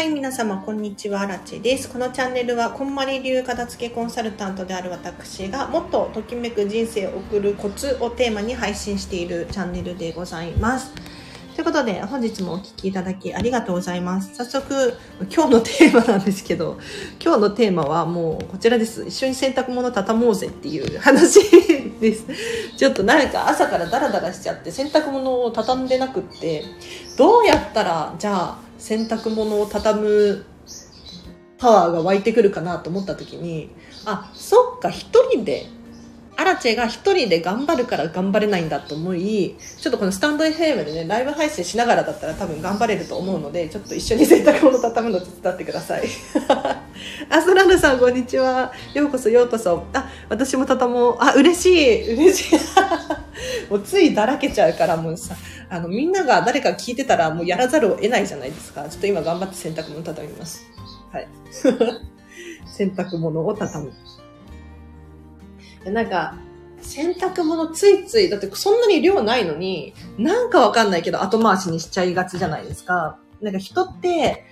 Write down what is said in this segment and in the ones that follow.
はい、皆様、こんにちは、あらちです。このチャンネルは、こんまり流片付けコンサルタントである私が、もっとときめく人生を送るコツをテーマに配信しているチャンネルでございます。ということで、本日もお聴きいただきありがとうございます。早速、今日のテーマなんですけど、今日のテーマはもうこちらです。一緒に洗濯物畳もうぜっていう話です。ちょっとなんか朝からダラダラしちゃって洗濯物を畳んでなくって、どうやったら、じゃあ、洗濯物を畳むパワーが湧いてくるかなと思った時に、あ、そっか、一人で、アラチェが一人で頑張るから頑張れないんだと思い、ちょっとこのスタンド FM でね、ライブ配信しながらだったら多分頑張れると思うので、ちょっと一緒に洗濯物畳むの手伝ってください。あ、ソランドさん、こんにちは。ようこそ、ようこそ。あ、私も畳もう。あ、嬉しい。嬉しい。もうついだらけちゃうから、もうさ、あの、みんなが誰か聞いてたらもうやらざるを得ないじゃないですか。ちょっと今頑張って洗濯物畳みます。はい。洗濯物を畳む。なんか、洗濯物ついつい、だってそんなに量ないのに、なんかわかんないけど後回しにしちゃいがちじゃないですか。なんか人って、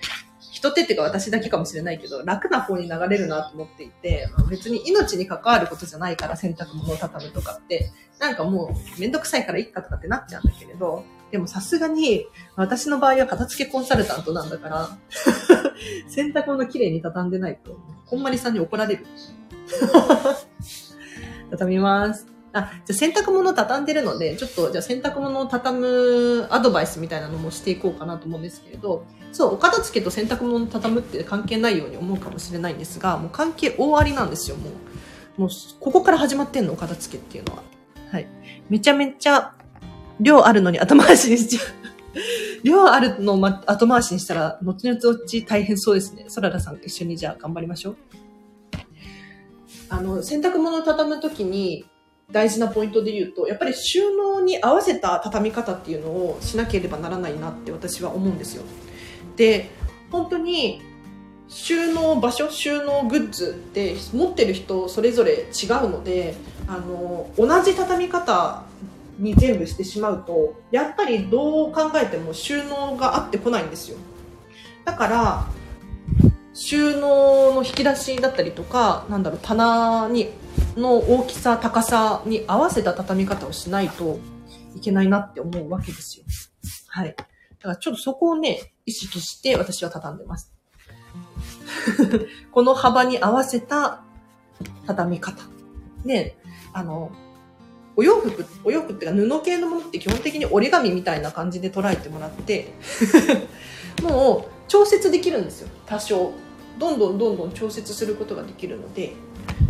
人ってっていうか私だけかもしれないけど、楽な方に流れるなと思っていて、別に命に関わることじゃないから洗濯物を畳むとかって、なんかもうめんどくさいからいっかとかってなっちゃうんだけれど、でもさすがに私の場合は片付けコンサルタントなんだから、洗濯物きれいに畳んでないと、こんまりさんに怒られる。畳みます。あ、じゃ洗濯物畳んでるので、ちょっとじゃあ洗濯物を畳むアドバイスみたいなのもしていこうかなと思うんですけれど、そう、お片付けと洗濯物畳むって関係ないように思うかもしれないんですが、もう関係大ありなんですよ、もう。もう、ここから始まってんの、お片付けっていうのは。はい。めちゃめちゃ、量あるのに後回しにしちゃう。量あるのを、後回しにしたら、後々うち大変そうですね。そららさんと一緒にじゃあ頑張りましょう。あの、洗濯物を畳むときに大事なポイントで言うと、やっぱり収納に合わせた畳み方っていうのをしなければならないなって私は思うんですよ。で、本当に収納場所、収納グッズって持ってる人それぞれ違うので、あの、同じ畳み方に全部してしまうと、やっぱりどう考えても収納が合ってこないんですよ。だから、収納の引き出しだったりとか、なんだろう、棚に、の大きさ、高さに合わせた畳み方をしないといけないなって思うわけですよ。はい。だからちょっとそこをね、意識して私は畳んでます。この幅に合わせた畳み方。で、あの、お洋服、お洋服っていうか布系のものって基本的に折り紙みたいな感じで捉えてもらって、もう調節できるんですよ、多少。どんどんどんどん調節することができるので、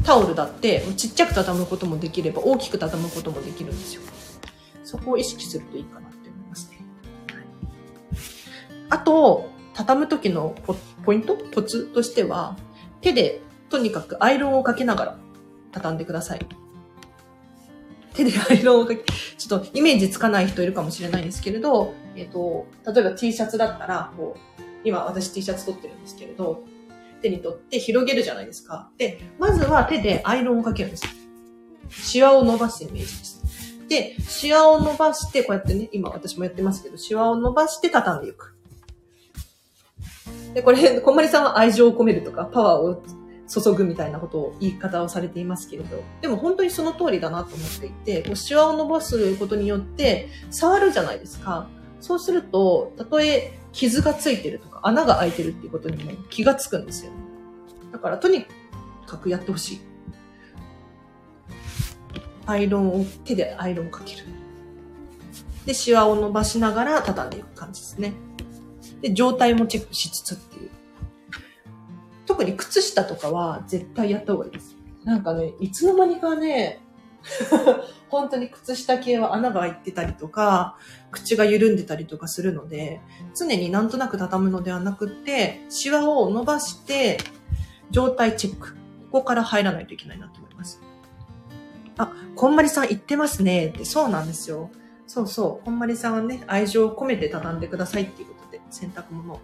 タオルだってちっちゃく畳むこともできれば大きく畳むこともできるんですよ。そこを意識するといいかなあと、畳む時のポイントコツとしては、手でとにかくアイロンをかけながら畳んでください。手でアイロンをかけ、ちょっとイメージつかない人いるかもしれないんですけれど、えっ、と、例えば T シャツだったら、こう、今私 T シャツ取ってるんですけれど、手に取って広げるじゃないですか。で、まずは手でアイロンをかけるんです。シワを伸ばすイメージです。で、シワを伸ばして、こうやってね、今私もやってますけど、シワを伸ばして畳んでいく。で、これ、こんまりさんは愛情を込めるとか、パワーを注ぐみたいなことを言い方をされていますけれど、でも本当にその通りだなと思っていて、こうシワを伸ばすことによって、触るじゃないですか。そうすると、たとえ傷がついてるとか、穴が開いてるっていうことにも気がつくんですよ。だから、とにかくやってほしい。アイロンを、手でアイロンをかける。で、シワを伸ばしながら畳んでいく感じですね。で、状態もチェックしつつっていう。特に靴下とかは絶対やった方がいいです。なんかね、いつの間にかね、本当に靴下系は穴が開いてたりとか、口が緩んでたりとかするので、常になんとなく畳むのではなくって、シワを伸ばして、状態チェック。ここから入らないといけないなと思います。あ、こんまりさん言ってますねって、そうなんですよ。そうそう。こんまりさんはね、愛情を込めて畳んでくださいっていう、洗濯物を。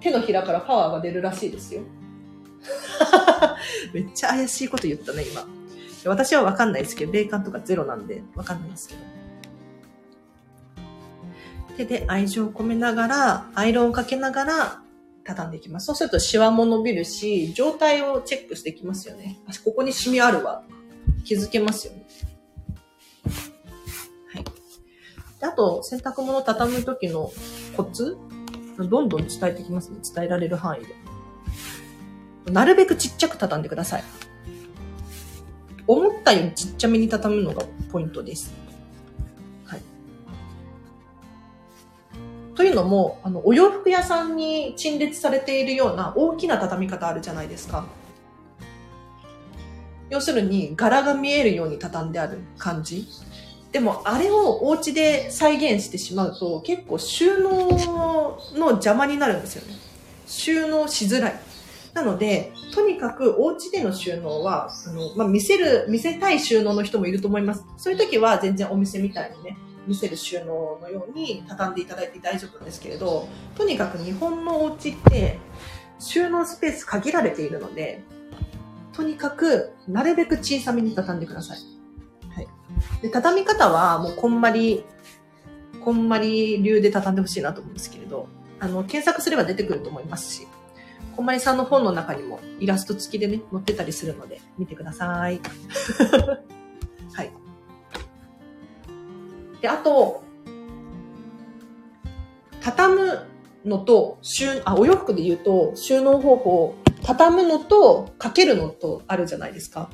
手のひらからパワーが出るらしいですよ。めっちゃ怪しいこと言ったね、今。私はわかんないですけど、霊感とかゼロなんでわかんないですけど。手で愛情を込めながら、アイロンをかけながら、畳んでいきます。そうするとシワも伸びるし、状態をチェックしていきますよね。ここにシミあるわ。気づけますよね。あと、洗濯物畳む時のコツ？どんどん伝えてきますね。伝えられる範囲で。なるべくちっちゃく畳んでください。思ったよりちっちゃめに畳むのがポイントです。はい。というのも、あの、お洋服屋さんに陳列されているような大きな畳み方あるじゃないですか。要するに、柄が見えるように畳んである感じ。でも、あれをお家で再現してしまうと、結構収納の邪魔になるんですよね。収納しづらい。なので、とにかくお家での収納は、あの、まあ、見せる、見せたい収納の人もいると思います。そういう時は全然お店みたいにね、見せる収納のように畳んでいただいて大丈夫ですけれど、とにかく日本のお家って収納スペース限られているので、とにかくなるべく小さめに畳んでください。で、畳み方はもうこんまり、こんまり流で畳んでほしいなと思うんですけれど、あの、検索すれば出てくると思いますし、こんまりさんの本の中にもイラスト付きでね、載ってたりするので、見てください。はい。で、あと、畳むのと、収、あ、お洋服で言うと、収納方法、畳むのと、かけるのとあるじゃないですか。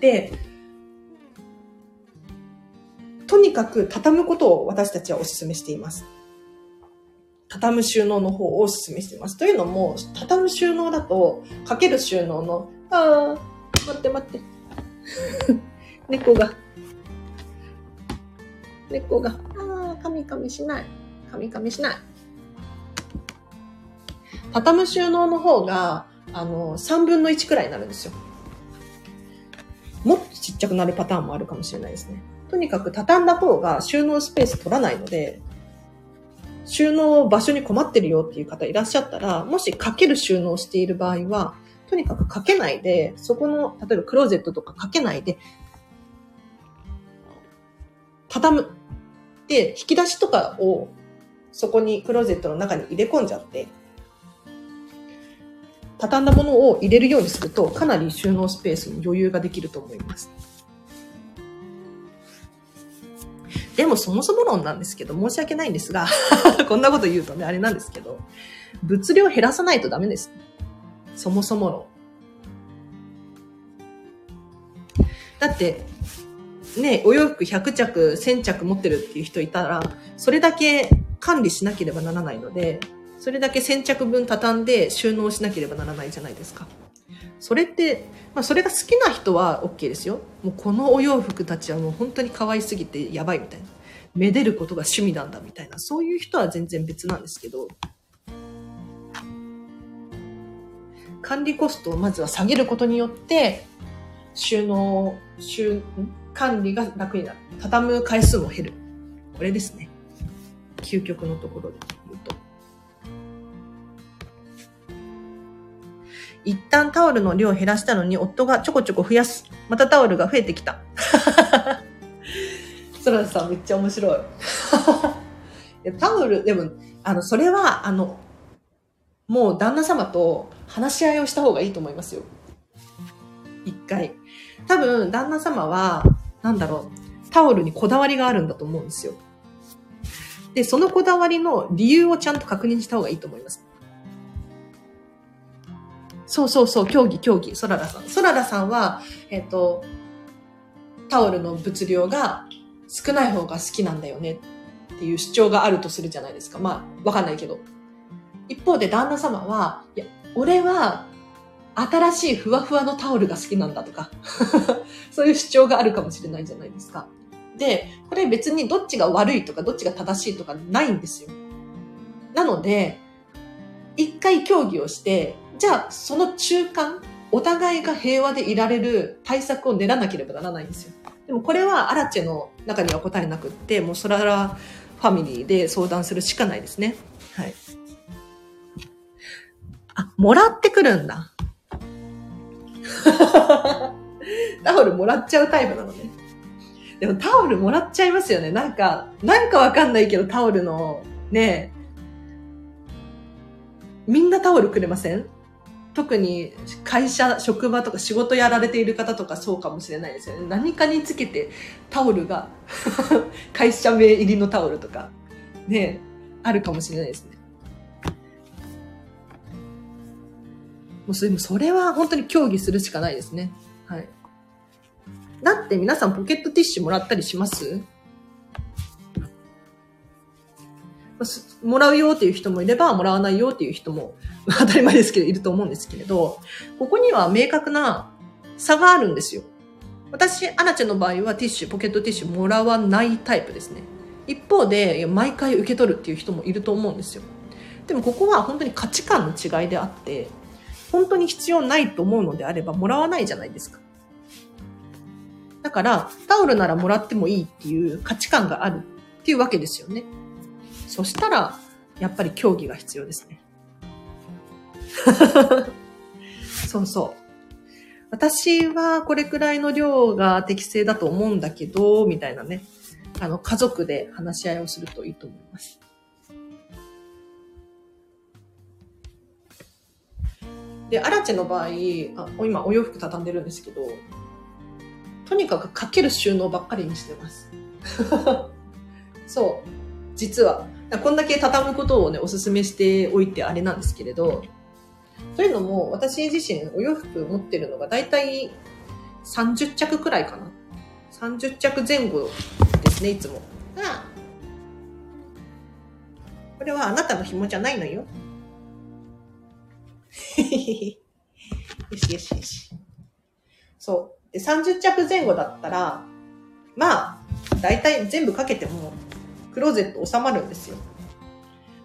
で、とにかく畳むことを私たちはお勧めしています。畳む収納の方をお勧めしています。というのも、畳む収納だと、かける収納の、あー、待って待って。猫が、猫が、あー、カミカミしない。カミカミしない。畳む収納の方が、あの、3分の1くらいになるんですよ。もっとちっちゃくなるパターンもあるかもしれないですね。とにかく畳んだ方が収納スペース取らないので、収納場所に困ってるよっていう方いらっしゃったら、もしかける収納している場合は、とにかくかけないで、そこの、例えばクローゼットとかかけないで、畳む。で、引き出しとかをそこにクローゼットの中に入れ込んじゃって、畳んだものを入れるようにすると、かなり収納スペースに余裕ができると思います。でもそもそも論なんですけど、申し訳ないんですが こんなこと言うとね、あれなんですけど、物量減らさないとダメです。そもそも論。だって、ね、お洋服100着、1000着持ってるっていう人いたら、それだけ管理しなければならないので、それだけ1000着分畳んで収納しなければならないじゃないですか。それって、まあ、それが好きな人は OK ですよ。もうこのお洋服たちはもう本当に可愛すぎてやばいみたいな。めでることが趣味なんだみたいな。そういう人は全然別なんですけど、管理コストをまずは下げることによって、収納、収、管理が楽になる。畳む回数も減る。これですね。究極のところで言うと。一旦タオルの量を減らしたのに、夫がちょこちょこ増やす。またタオルが増えてきた。ソラさんめっちゃ面白い。いタオル、でも、あの、それは、あの、もう旦那様と話し合いをした方がいいと思いますよ。一回。多分、旦那様は、なんだろう、タオルにこだわりがあるんだと思うんですよ。で、そのこだわりの理由をちゃんと確認した方がいいと思います。そうそうそう、競技、競技、ソララさん。ソララさんは、えっ、ー、と、タオルの物量が少ない方が好きなんだよねっていう主張があるとするじゃないですか。まあ、わかんないけど。一方で旦那様は、いや、俺は新しいふわふわのタオルが好きなんだとか そういう主張があるかもしれないじゃないですか。で、これ別にどっちが悪いとかどっちが正しいとかないんですよ。なので、一回協議をして、じゃあ、その中間、お互いが平和でいられる対策を練らなければならないんですよ。でもこれはアラチェの中には答えなくって、もうソララファミリーで相談するしかないですね。はい。あ、もらってくるんだ。タオルもらっちゃうタイプなのね。でもタオルもらっちゃいますよね。なんか、なんかわかんないけどタオルの、ねみんなタオルくれません？特に会社、職場とか仕事やられている方とかそうかもしれないですよね。何かにつけてタオルが 会社名入りのタオルとか、ね、あるかもしれないですね。もうそれもそれは本当に協議するしかないですね。はい。だって皆さんポケットティッシュもらったりします？もらうよっていう人もいれば、もらわないよっていう人も 当たり前ですけど、いると思うんですけれど、ここには明確な差があるんですよ。私、アナチェの場合はティッシュ、ポケットティッシュもらわないタイプですね。一方で、毎回受け取るっていう人もいると思うんですよ。でもここは本当に価値観の違いであって、本当に必要ないと思うのであれば、もらわないじゃないですか。だから、タオルならもらってもいいっていう価値観があるっていうわけですよね。そしたら、やっぱり競技が必要ですね。そうそう。私はこれくらいの量が適正だと思うんだけど、みたいなね。あの、家族で話し合いをするといいと思います。で、アラチェの場合、あ今お洋服畳んでるんですけど、とにかくかける収納ばっかりにしてます。そう。実は。こんだけ畳むことをね、お勧めしておいてあれなんですけれど、というのも、私自身お洋服持ってるのがだいたい30着くらいかな。30着前後ですね、いつも。が、これはあなたの紐じゃないのよ。よしよしよし。そう。で、30着前後だったら、まあ、だいたい全部かけても、クローゼット収まるんですよ。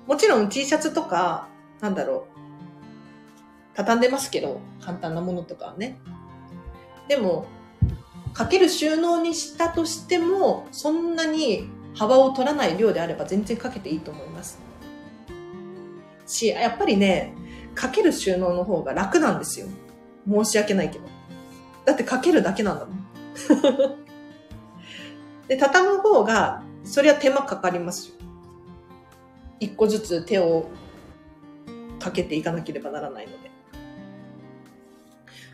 もちろん T シャツとか、なんだろう、畳んでますけど、簡単なものとかはね。でも、かける収納にしたとしても、そんなに幅を取らない量であれば全然かけていいと思います。し、やっぱりね、かける収納の方が楽なんですよ。申し訳ないけど。だってかけるだけなんだもん。で、畳む方が、それは手間かかりますよ。一個ずつ手をかけていかなければならないので。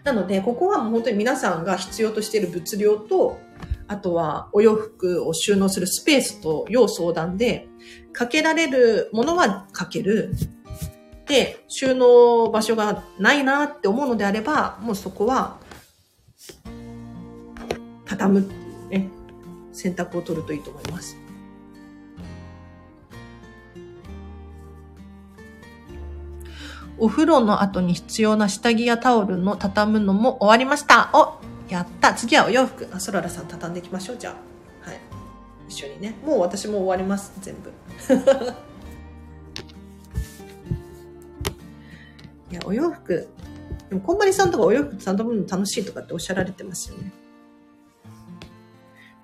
なので、ここはもう本当に皆さんが必要としている物量と、あとはお洋服を収納するスペースと要相談で、かけられるものはかける。で、収納場所がないなって思うのであれば、もうそこは畳むね、選択を取るといいと思います。お風呂の後に必要な下着やタオルの畳むのも終わりました。おやった次はお洋服。あ、ソララさん畳んでいきましょう、じゃあ。はい。一緒にね。もう私も終わります、全部。いや、お洋服。でも、こんまりさんとかお洋服畳むの楽しいとかっておっしゃられてますよね。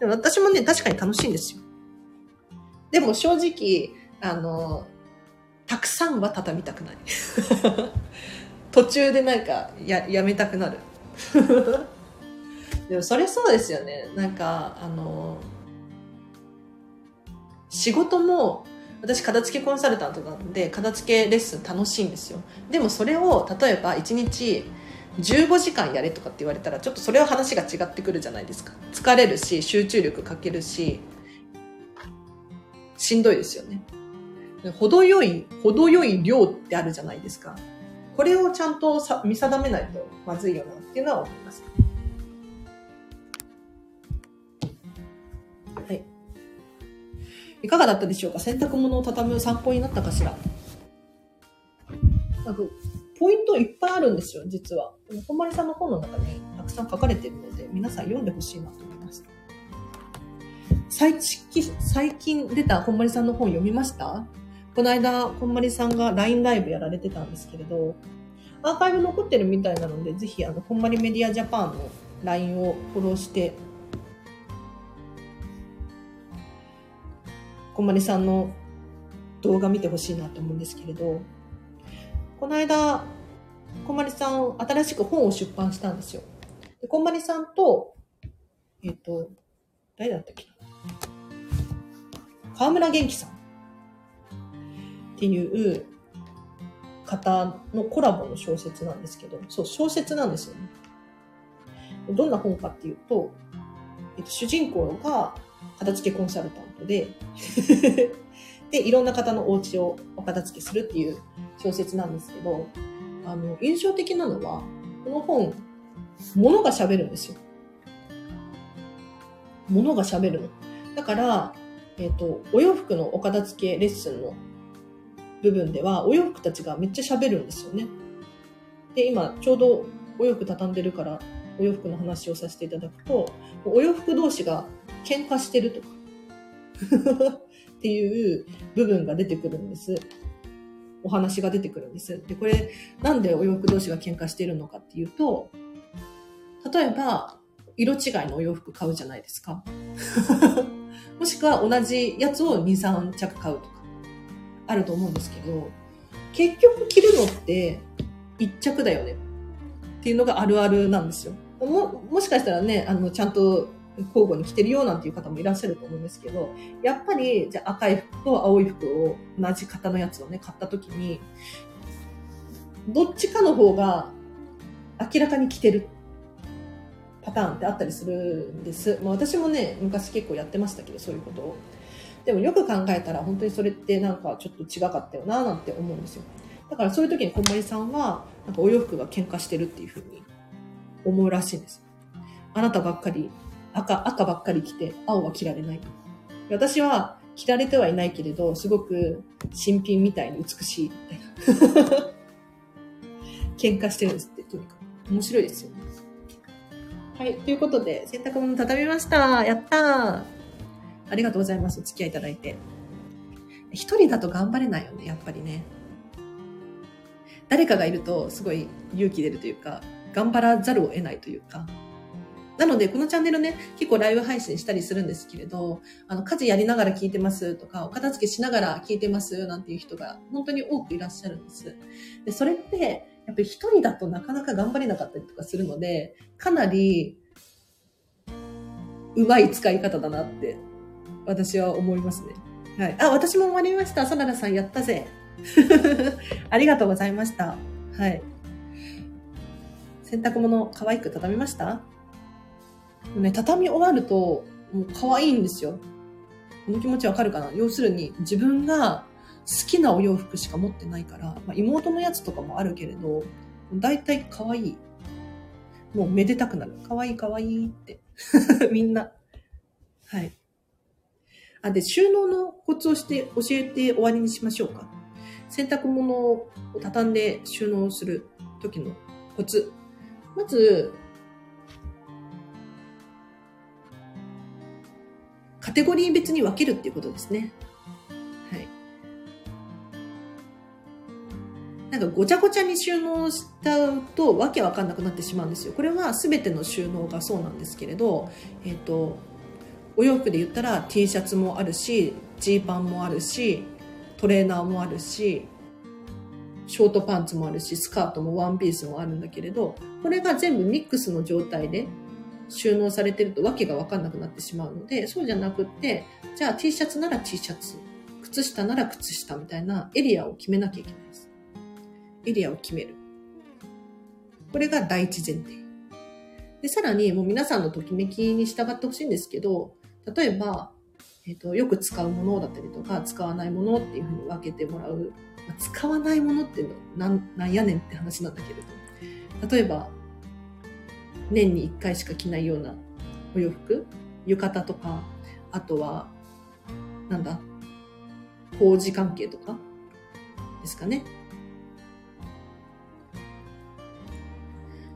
でも私もね、確かに楽しいんですよ。でも正直、あの、たくさんは畳みたくない。途中でなんかややめたくなる。でもそれそうですよね。なんか、あの、仕事も、私片付けコンサルタントなんで、片付けレッスン楽しいんですよ。でもそれを、例えば1日15時間やれとかって言われたらちょっとそれは話が違ってくるじゃないですか。疲れるし集中力かけるししんどいですよね。程よい程よい量ってあるじゃないですか。これをちゃんとさ見定めないとまずいよなっていうのは思います。はい。いかがだったでしょうか？洗濯物を畳む参考になったかしら。ポイントいっぱいあるんですよ、実は。こんまりさんの本の中にたくさん書かれてるので、皆さん読んでほしいなと思います。最最近出たこんまりさんの本読みました？この間、こんまりさんが LINE ライブやられてたんですけれど、アーカイブ残ってるみたいなので、ぜひ、あの、こんまりメディアジャパンの LINE をフォローして、こんまりさんの動画見てほしいなと思うんですけれど、この間、こんまりさん、新しく本を出版したんですよ。でこんまりさんと、えっ、と、誰だったっけ河村元気さんっていう方のコラボの小説なんですけど、そう、小説なんですよね。どんな本かっていうと、えっと、主人公が片付けコンサルタントで で、いろんな方のお家をお片付けするっていう小説なんですけど、あの、印象的なのは、この本、物が喋るんですよ。物が喋るの。だから、えっ、ー、と、お洋服のお片付けレッスンの部分では、お洋服たちがめっちゃ喋るんですよね。で、今、ちょうどお洋服畳んでるから、お洋服の話をさせていただくと、お洋服同士が喧嘩してるとか っていう部分が出てくるんです。お話が出てくるんです。で、これ、なんでお洋服同士が喧嘩しているのかっていうと、例えば、色違いのお洋服買うじゃないですか。もしくは同じやつを2、3着買うとか、あると思うんですけど、結局着るのって1着だよねっていうのがあるあるなんですよ。も、もしかしたらね、あの、ちゃんと交互に着てるよなんていう方もいらっしゃると思うんですけど、やっぱり、じゃあ赤い服と青い服を同じ型のやつをね、買った時に、どっちかの方が明らかに着てるパターンってあったりするんです。まあ、私もね、昔結構やってましたけど、そういうことを。でもよく考えたら本当にそれってなんかちょっと違かったよななんて思うんですよ。だからそういう時にこんまりさんは、なんかお洋服が喧嘩してるっていうふうに思うらしいんです。あなたばっかり赤、赤ばっかり着て、青は着られない。私は着られてはいないけれど、すごく新品みたいに美しい、喧嘩してるんですって、とにかく。面白いですよね。はい。ということで、洗濯物畳みました。やったー。ありがとうございます。お付き合いいただいて。一人だと頑張れないよね、やっぱりね。誰かがいると、すごい勇気出るというか、頑張らざるを得ないというか、なので、このチャンネルね、結構ライブ配信したりするんですけれど、あの、家事やりながら聞いてますとか、お片付けしながら聞いてますなんていう人が本当に多くいらっしゃるんです。で、それって、やっぱり一人だとなかなか頑張れなかったりとかするので、かなり、うまい使い方だなって、私は思いますね。はい。あ、私も終わりました。サララさんやったぜ。ありがとうございました。はい。洗濯物可愛く畳みました？ね、畳み終わると、もう可愛いんですよ。この気持ちわかるかな？要するに、自分が好きなお洋服しか持ってないから、まあ、妹のやつとかもあるけれど、大体可愛い。もうめでたくなる。可愛い可愛いって。みんな。はい。あ、で、収納のコツをして教えて終わりにしましょうか。洗濯物を畳んで収納する時のコツ。まず、テゴリー別に分けるっていうことですね。はい。なんかごちゃごちゃに収納しちゃうとわけわかんなくなってしまうんですよ。これは全ての収納がそうなんですけれど、えっ、ー、と、お洋服で言ったら T シャツもあるし、ジーパンもあるし、トレーナーもあるし、ショートパンツもあるし、スカートもワンピースもあるんだけれど、これが全部ミックスの状態で収納されてるとわけがわかんなくなってしまうので、そうじゃなくって、じゃあ T シャツなら T シャツ、靴下なら靴下みたいなエリアを決めなきゃいけないです。エリアを決める。これが第一前提。で、さらにもう皆さんのときめきに従ってほしいんですけど、例えば、えっ、ー、と、よく使うものだったりとか、使わないものっていうふうに分けてもらう。使わないものっていうのはなん、なんやねんって話なんだけれど。例えば、年に1回しか着ないようなお洋服？浴衣とか、あとは、なんだ、工事関係とか？ですかね。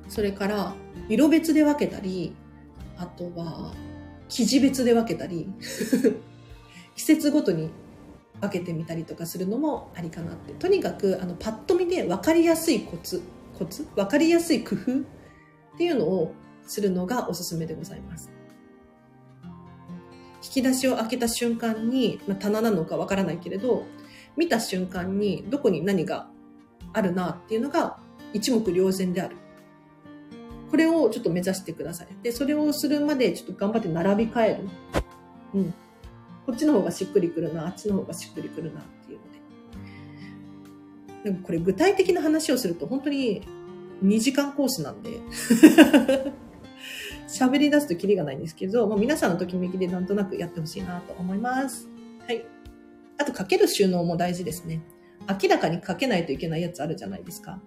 それから、色別で分けたり、あとは、生地別で分けたり、季節ごとに分けてみたりとかするのもありかなって。とにかく、あの、パッと見で分かりやすいコツ、コツ分かりやすい工夫っていうのをするのがおすすめでございます。引き出しを開けた瞬間に、まあ、棚なのかわからないけれど、見た瞬間にどこに何があるなっていうのが一目瞭然である。これをちょっと目指してください。で、それをするまでちょっと頑張って並び替える。うん。こっちの方がしっくりくるな、あっちの方がしっくりくるなっていうので。でもこれ具体的な話をすると本当に2時間コースなんで 喋り出すとキリがないんですけど、まあ、皆さんのときめきでなんとなくやってほしいなと思います。はい。あと、かける収納も大事ですね。明らかにかけないといけないやつあるじゃないですか。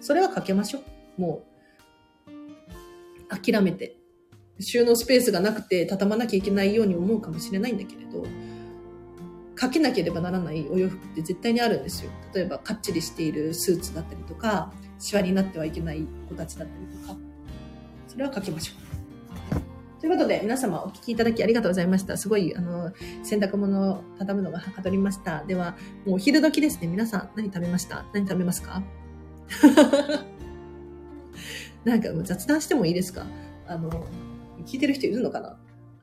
それはかけましょう。もう、諦めて。収納スペースがなくて畳まなきゃいけないように思うかもしれないんだけれど、かけなければならないお洋服って絶対にあるんですよ。例えば、かっちりしているスーツだったりとか、シワになってはいけない子たちだったりとか、それはかけましょう。ということで、皆様お聞きいただきありがとうございました。すごい、あの、洗濯物を畳むのがはかどりました。では、もうお昼時ですね。皆さん、何食べました？何食べますか？なんか雑談してもいいですか？あの、聞いてる人いるのかな？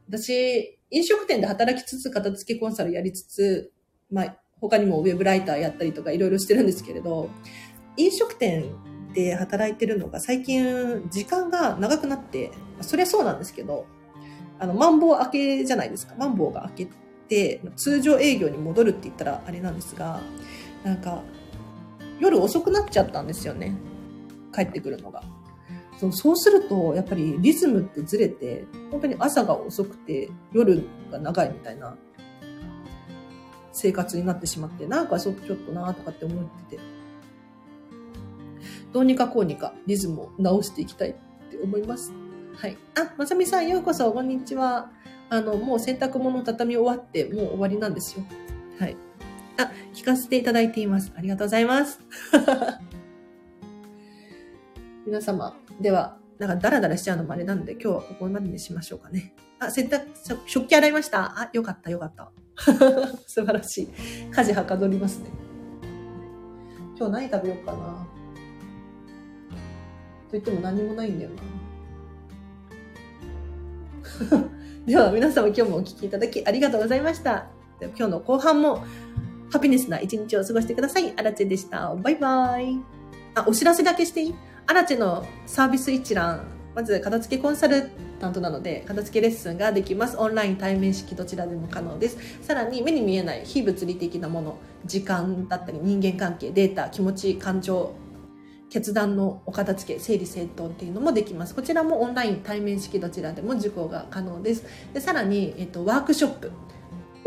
私、飲食店で働きつつ、片付けコンサルやりつつ、まあ、他にもウェブライターやったりとかいろいろしてるんですけれど、飲食店で働いてるのが最近時間が長くなって、そりゃそうなんですけど、あの、マンボウ明けじゃないですか。マンボウが明けて、通常営業に戻るって言ったらあれなんですが、なんか、夜遅くなっちゃったんですよね。帰ってくるのが。そうそうすると、やっぱりリズムってずれて、本当に朝が遅くて夜が長いみたいな生活になってしまって、なんかちょっとなとかって思ってて、どうにかこうにかリズムを直していきたいって思います。はい。あ、まさみさんようこそ、こんにちは。あの、もう洗濯物畳み終わって、もう終わりなんですよ。はい。あ、聞かせていただいています。ありがとうございます。皆様、では、なんかダラダラしちゃうのもあれなんで、今日はここまでにしましょうかね。あ、洗濯、食器洗いました？あ、よかった、よかった。素晴らしい。家事はかどりますね。今日何食べようかな。と言っても何もないんだよな。では皆様今日もお聴きいただきありがとうございました。今日の後半もハピネスな一日を過ごしてください。あらちでした。バイバイ。あ、お知らせだけしていい？アラチェのサービス一覧、まず片付けコンサルタントなので、片付けレッスンができます。オンライン対面式どちらでも可能です。さらに目に見えない非物理的なもの、時間だったり人間関係、データ、気持ち、感情、決断のお片付け、整理整頓っていうのもできます。こちらもオンライン対面式どちらでも受講が可能です。でさらに、えっと、ワークショップ。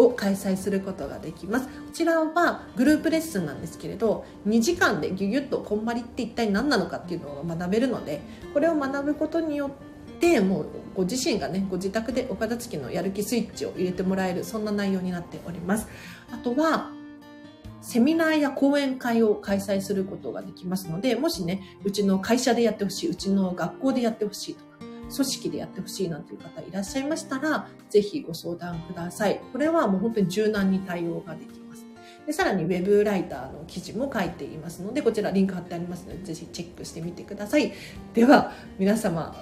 を開催することができます。こちらはグループレッスンなんですけれど2時間でギュギュッとこんまりって一体何なのかっていうのを学べるのでこれを学ぶことによってもうご自身がねご自宅でお片付けのやる気スイッチを入れてもらえるそんな内容になっております。あとはセミナーや講演会を開催することができますのでもしねうちの会社でやってほしいうちの学校でやってほしいと組織でやってほしいなんていう方いらっしゃいましたら、ぜひご相談ください。これはもう本当に柔軟に対応ができます。でさらに Web ライターの記事も書いていますので、こちらリンク貼ってありますので、ぜひチェックしてみてください。では、皆様、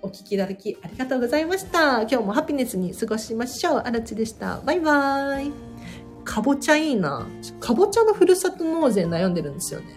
お聞きいただきありがとうございました。今日もハピネスに過ごしましょう。あらちでした。バイバーイ。かぼちゃいいな。かぼちゃのふるさと納税悩んでるんですよね。